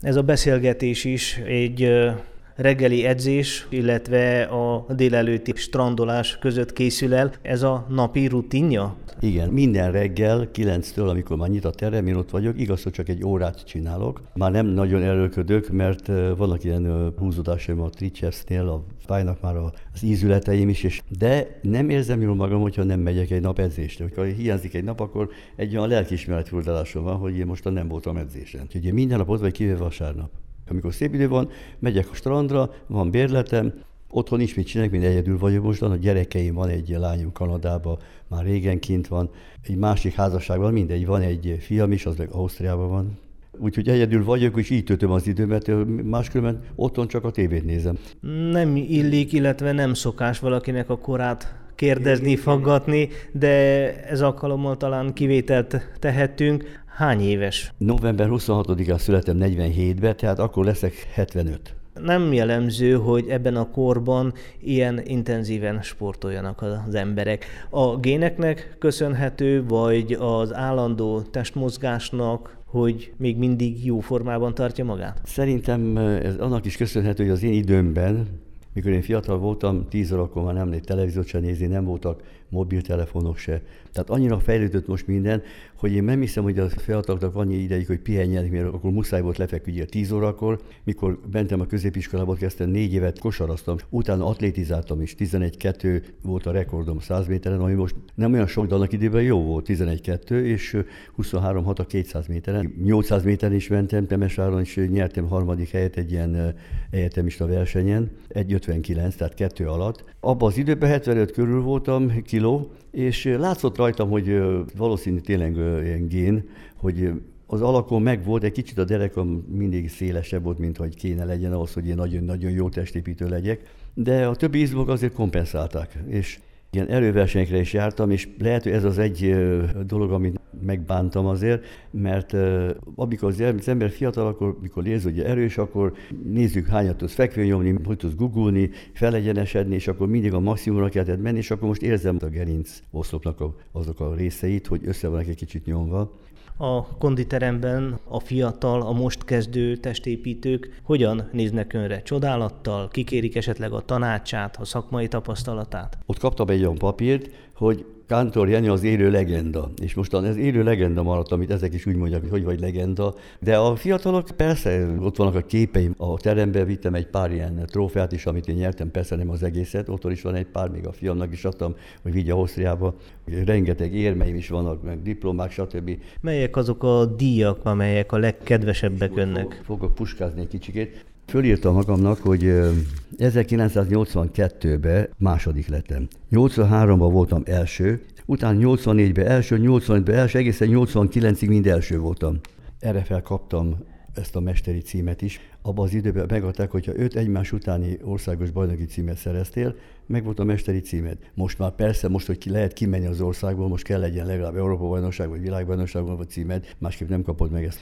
Ez a beszélgetés is egy reggeli edzés, illetve a délelőtti strandolás között készül el. Ez a napi rutinja? Igen, minden reggel 9-től, amikor már nyit a terem, én ott vagyok, igaz, hogy csak egy órát csinálok. Már nem nagyon erőlködök, mert vannak ilyen húzódásaim a tricepsnél, a fájnak már az ízületeim is, és de nem érzem jól magam, hogyha nem megyek egy nap edzésre. Ha hiányzik egy nap, akkor egy olyan lelkiismeret furdalásom van, hogy én most nem voltam edzésen. Úgyhogy én minden nap ott vagy, kivéve vasárnap. Amikor szép idő van, megyek a strandra, van bérletem, Otthon nincs mit csinálni, mint egyedül vagyok most, a gyerekeim van egy lányom Kanadában, már régen kint van, egy másik házasságban, mindegy, van egy fiam is, az meg Ausztriában van, Úgyhogy egyedül vagyok, és így töltöm az időmet, máskülönben otthon csak a tévét nézem. Nem illik, illetve nem szokás valakinek a korát kérdezni, faggatni, de ez alkalommal talán kivételt tehetünk. Hány éves? November 26-án születem 47-ben, tehát akkor leszek 75 nem jellemző, hogy ebben a korban ilyen intenzíven sportoljanak az emberek. A géneknek köszönhető, vagy az állandó testmozgásnak, hogy még mindig jó formában tartja magát? Szerintem ez annak is köszönhető, hogy az én időmben, mikor én fiatal voltam, tíz órakor már nem lehet televíziót sem nézni, nem voltak mobiltelefonok se. Tehát annyira fejlődött most minden, hogy én nem hiszem, hogy a fiataloknak van ideig, hogy pihenjenek, mert akkor muszáj volt lefeküdni ugye 10 órakor, mikor bentem a középiskolába, kezdtem négy évet kosaraztam, utána atlétizáltam is, 11-2 volt a rekordom 100 méteren, ami most nem olyan sok, de annak időben jó volt, 11-2, és 23-6 a 200 méteren. 800 méteren is mentem, Temesváron is nyertem harmadik helyet egy ilyen egyetemista versenyen, 1,59, tehát kettő alatt. Abban az időben 75 körül voltam, kiló, és látszott rajtam, hogy valószínű tényleg ilyen gén, hogy az alakon meg volt, egy kicsit a derekam mindig szélesebb volt, mint hogy kéne legyen ahhoz, hogy én nagyon-nagyon jó testépítő legyek, de a többi izmok azért kompenzálták, és ilyen erőversenyekre is jártam, és lehet, hogy ez az egy dolog, amit megbántam azért, mert amikor az ember fiatal, akkor mikor érzi, hogy erős, akkor nézzük hányat tudsz fekvőnyomni, hogy tudsz gugulni, felegyenesedni, és akkor mindig a maximumra kellett menni, és akkor most érzem a gerinc oszlopnak azok a részeit, hogy össze vannak egy kicsit nyomva a konditeremben a fiatal, a most kezdő testépítők hogyan néznek önre? Csodálattal? Kikérik esetleg a tanácsát, a szakmai tapasztalatát? Ott kaptam egy olyan papírt, hogy Kántor Jenny az élő legenda, és mostan ez élő legenda maradt, amit ezek is úgy mondják, hogy hogy vagy legenda, de a fiatalok persze, ott vannak a képeim, a terembe vittem egy pár ilyen trófeát is, amit én nyertem, persze nem az egészet, ott is van egy pár, még a fiamnak is adtam, hogy vigye Ausztriába, rengeteg érmeim is vannak, meg diplomák, stb. Melyek azok a díjak, amelyek a legkedvesebbek önnek? Fogok puskázni egy kicsikét. Fölírtam magamnak, hogy 1982-ben második lettem. 83-ban voltam első, utána 84-ben első, 85-ben első, egészen 89-ig mind első voltam. Erre felkaptam ezt a mesteri címet is. Abban az időben megadták, hogyha öt egymás utáni országos bajnoki címet szereztél, meg volt a mesteri címed. Most már persze, most, hogy ki lehet kimenni az országból, most kell legyen legalább Európa bajnokság vagy világbajnokságon vagy címed, másképp nem kapod meg ezt.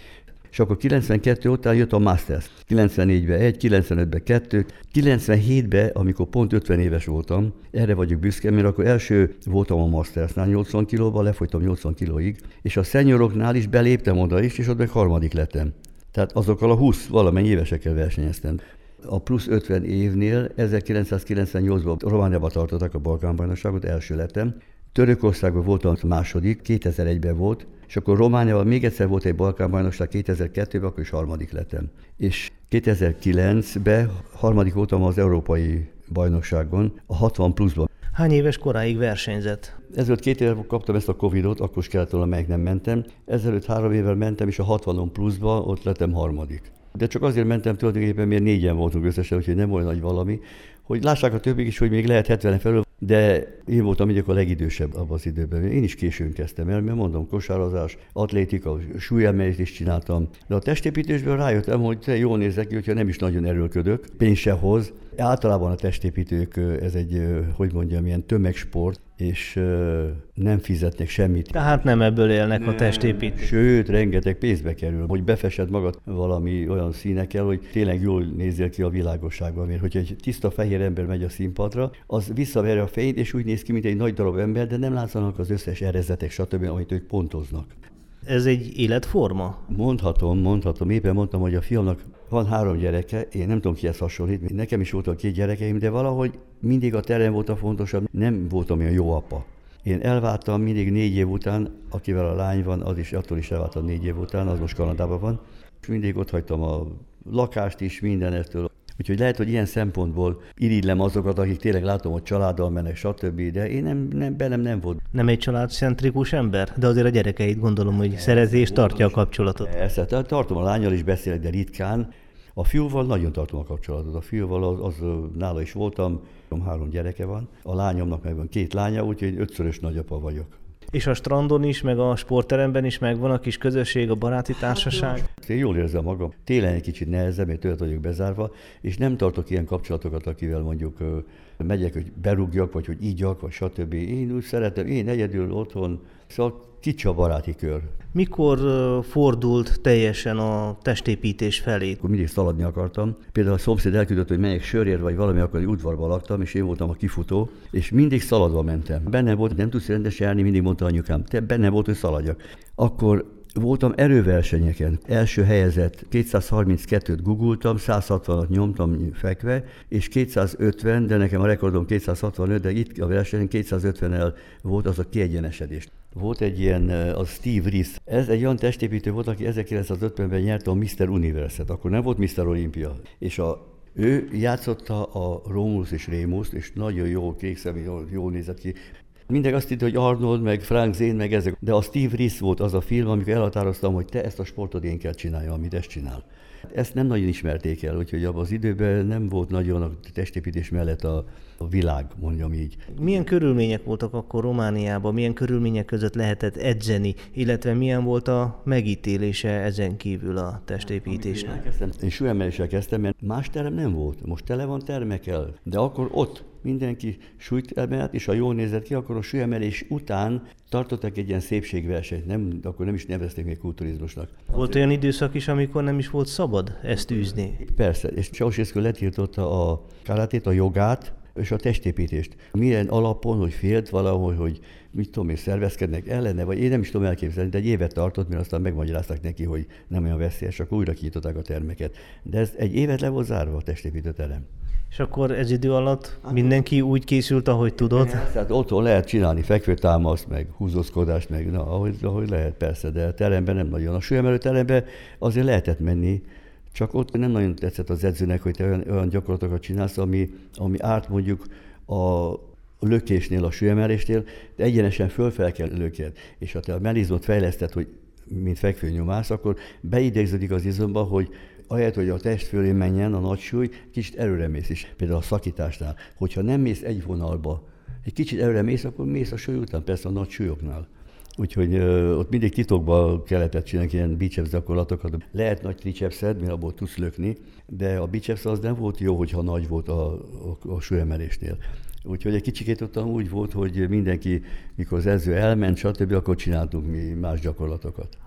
És akkor 92 után jött a Masters. 94-ben egy, 95-ben kettő, 97-ben, amikor pont 50 éves voltam, erre vagyok büszke, mert akkor első voltam a Mastersnál 80 kilóban, lefolytam 80 kilóig, és a szenyoroknál is beléptem oda is, és ott meg harmadik lettem. Tehát azokkal a 20 valamennyi évesekkel versenyeztem. A plusz 50 évnél 1998-ban Romániában tartottak a Balkánbajnokságot, első lettem. Törökországban voltam második, 2001-ben volt, és akkor Romániában még egyszer volt egy Balkánbajnokság 2002-ben, akkor is harmadik lettem. És 2009-ben harmadik voltam az Európai Bajnokságon, a 60 pluszban. Hány éves koráig versenyzett? Ezelőtt két éve kaptam ezt a Covidot, akkor is kellett volna, meg nem mentem. Ezelőtt három évvel mentem, és a 60 pluszba ott lettem harmadik. De csak azért mentem tulajdonképpen, mert négyen voltunk összesen, úgyhogy nem olyan nagy valami, hogy lássák a többik is, hogy még lehet 70 felül, de én voltam mindig a legidősebb abban az időben. Én is későn kezdtem el, mert mondom, kosározás, atlétika, súlyemelést is csináltam. De a testépítésből rájöttem, hogy jól nézek ki, hogyha nem is nagyon erőlködök, pénz se hoz. Általában a testépítők, ez egy, hogy mondjam, ilyen tömegsport, és nem fizetnek semmit. Tehát nem ebből élnek nem. a testépítők. Sőt, rengeteg pénzbe kerül, hogy befesed magad valami olyan színekkel, hogy tényleg jól nézzél ki a világosságban. Mert hogyha egy tiszta fehér ember megy a színpadra, az visszaverje a fejét, és úgy néz ki, mint egy nagy darab ember, de nem látszanak az összes erezetek, stb., amit ők pontoznak. Ez egy életforma? Mondhatom, mondhatom. Éppen mondtam, hogy a fiamnak van három gyereke, én nem tudom kihez hasonlít, nekem is voltak két gyerekeim, de valahogy mindig a terem volt a fontosabb, nem voltam olyan jó apa. Én elváltam mindig négy év után, akivel a lány van, az is attól is elváltam négy év után, az most Kanadában van. És mindig ott hagytam a lakást is, mindenestől. Úgyhogy lehet, hogy ilyen szempontból irigylem azokat, akik tényleg látom, hogy családdal mennek, stb. De én nem, nem, bennem nem volt. Nem egy családcentrikus ember? De azért a gyerekeit gondolom, hogy szerezi és tartja a kapcsolatot. Persze, tartom a lányal is beszélek, de ritkán. A fiúval nagyon tartom a kapcsolatot. A fiúval az, az nála is voltam, három gyereke van. A lányomnak meg van két lánya, úgyhogy ötszörös nagyapa vagyok. És a strandon is, meg a sportteremben is megvan a kis közösség, a baráti társaság? Hát, én jól érzem magam. Télen egy kicsit nehezebb, mert tőle vagyok bezárva, és nem tartok ilyen kapcsolatokat, akivel mondjuk megyek, hogy berúgjak, vagy hogy ígyak, vagy stb. Én úgy szeretem, én egyedül otthon, szóval kicsi a baráti kör. Mikor fordult teljesen a testépítés felé? Akkor mindig szaladni akartam. Például a szomszéd elküldött, hogy melyek sörért, vagy valami, akkor udvarba laktam, és én voltam a kifutó, és mindig szaladva mentem. Benne volt, nem tudsz rendesen járni, mindig mondta anyukám, te benne volt, hogy szaladjak. Akkor Voltam erőversenyeken. Első helyezett 232-t gugultam, 160-at nyomtam fekve, és 250, de nekem a rekordom 265, de itt a versenyen 250-el volt az a kiegyenesedés. Volt egy ilyen, az Steve Reese. Ez egy olyan testépítő volt, aki 1950-ben nyerte a Mr. Universe-et. Akkor nem volt Mr. Olympia. És a ő játszotta a Romulus és Rémus, és nagyon jó kékszemű, jól, jól nézett ki. Mindegy azt hitt, hogy Arnold, meg Frank Zane, meg ezek. De a Steve Reese volt az a film, amikor elhatároztam, hogy te ezt a sportot én kell csináljam, amit ezt csinál. Ezt nem nagyon ismerték el, úgyhogy abban az időben nem volt nagyon a testépítés mellett a, a világ, mondjam így. Milyen körülmények voltak akkor Romániában, milyen körülmények között lehetett edzeni, illetve milyen volt a megítélése ezen kívül a testépítésnek? Én súlyemeléssel kezdtem, mert más terem nem volt. Most tele van termekkel, de akkor ott mindenki súlyt emelt, és ha jól nézett ki, akkor a súlyemelés után tartottak egy ilyen szépségversenyt, nem, akkor nem is nevezték még kulturizmusnak. Volt olyan időszak is, amikor nem is volt szabad ezt űzni? Persze, és Ceausescu letiltotta a karatét, a jogát, és a testépítést. Milyen alapon, hogy félt valahol, hogy mit tudom én, szervezkednek ellene, vagy én nem is tudom elképzelni, de egy évet tartott, mert aztán megmagyarázták neki, hogy nem olyan veszélyes, akkor újra kinyitották a termeket. De ez egy évet le volt zárva a testépítő terem. És akkor ez idő alatt mindenki úgy készült, ahogy tudott? Tehát otthon lehet csinálni fekvőtámaszt, meg húzózkodást, meg na, ahogy, ahogy lehet persze, de a teremben nem nagyon. A súlyemelő teremben azért lehetett menni, csak ott nem nagyon tetszett az edzőnek, hogy te olyan, olyan gyakorlatokat csinálsz, ami, ami árt mondjuk a lökésnél, a súlyemelésnél, de egyenesen fölfel kell löked. És ha te a melizmot fejleszted, hogy mint fekvőnyomás, akkor beidegződik az izomba, hogy ahelyett, hogy a test fölé menjen a nagy súly, kicsit erőre mész is. Például a szakításnál. Hogyha nem mész egy vonalba, egy kicsit előre mész, akkor mész a súly után, persze a nagy súlyoknál. Úgyhogy ö, ott mindig titokban kellett csinálni ilyen biceps gyakorlatokat. Lehet nagy tricepszed, mert abból tudsz lökni, de a biceps az nem volt jó, hogyha nagy volt a, a, a súlyemelésnél. Úgyhogy egy kicsikét ott úgy volt, hogy mindenki, mikor az edző elment, stb., akkor csináltunk mi más gyakorlatokat.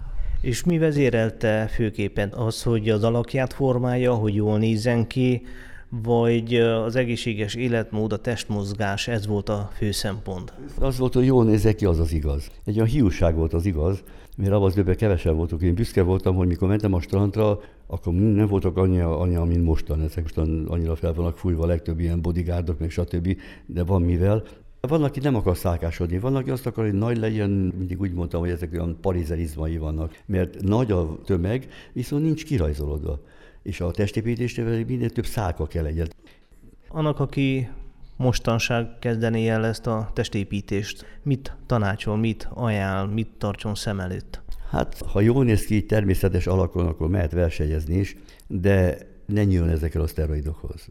És mi vezérelte főképpen az, hogy az alakját formálja, hogy jól nézzen ki, vagy az egészséges életmód, a testmozgás, ez volt a fő szempont? Az volt, hogy jól nézek ki, az az igaz. Egy olyan hiúság volt az igaz, mert abban az időben kevesebb voltunk. Én büszke voltam, hogy mikor mentem a strandra, akkor nem voltak annyi, annyi mint mostan. Ezek mostan annyira fel vannak fújva a legtöbb ilyen bodyguardok, meg stb. De van mivel. Van, aki nem akar szálkásodni, van, aki azt akar, hogy nagy legyen, mindig úgy mondtam, hogy ezek olyan parizerizmai vannak, mert nagy a tömeg, viszont nincs kirajzolódva. És a testépítésnél minél több szálka kell legyen. Annak, aki mostanság kezdené el ezt a testépítést, mit tanácsol, mit ajánl, mit tartson szem előtt? Hát, ha jól néz ki, természetes alakon, akkor mehet versenyezni is, de ne nyíljon ezekkel a szteroidokhoz.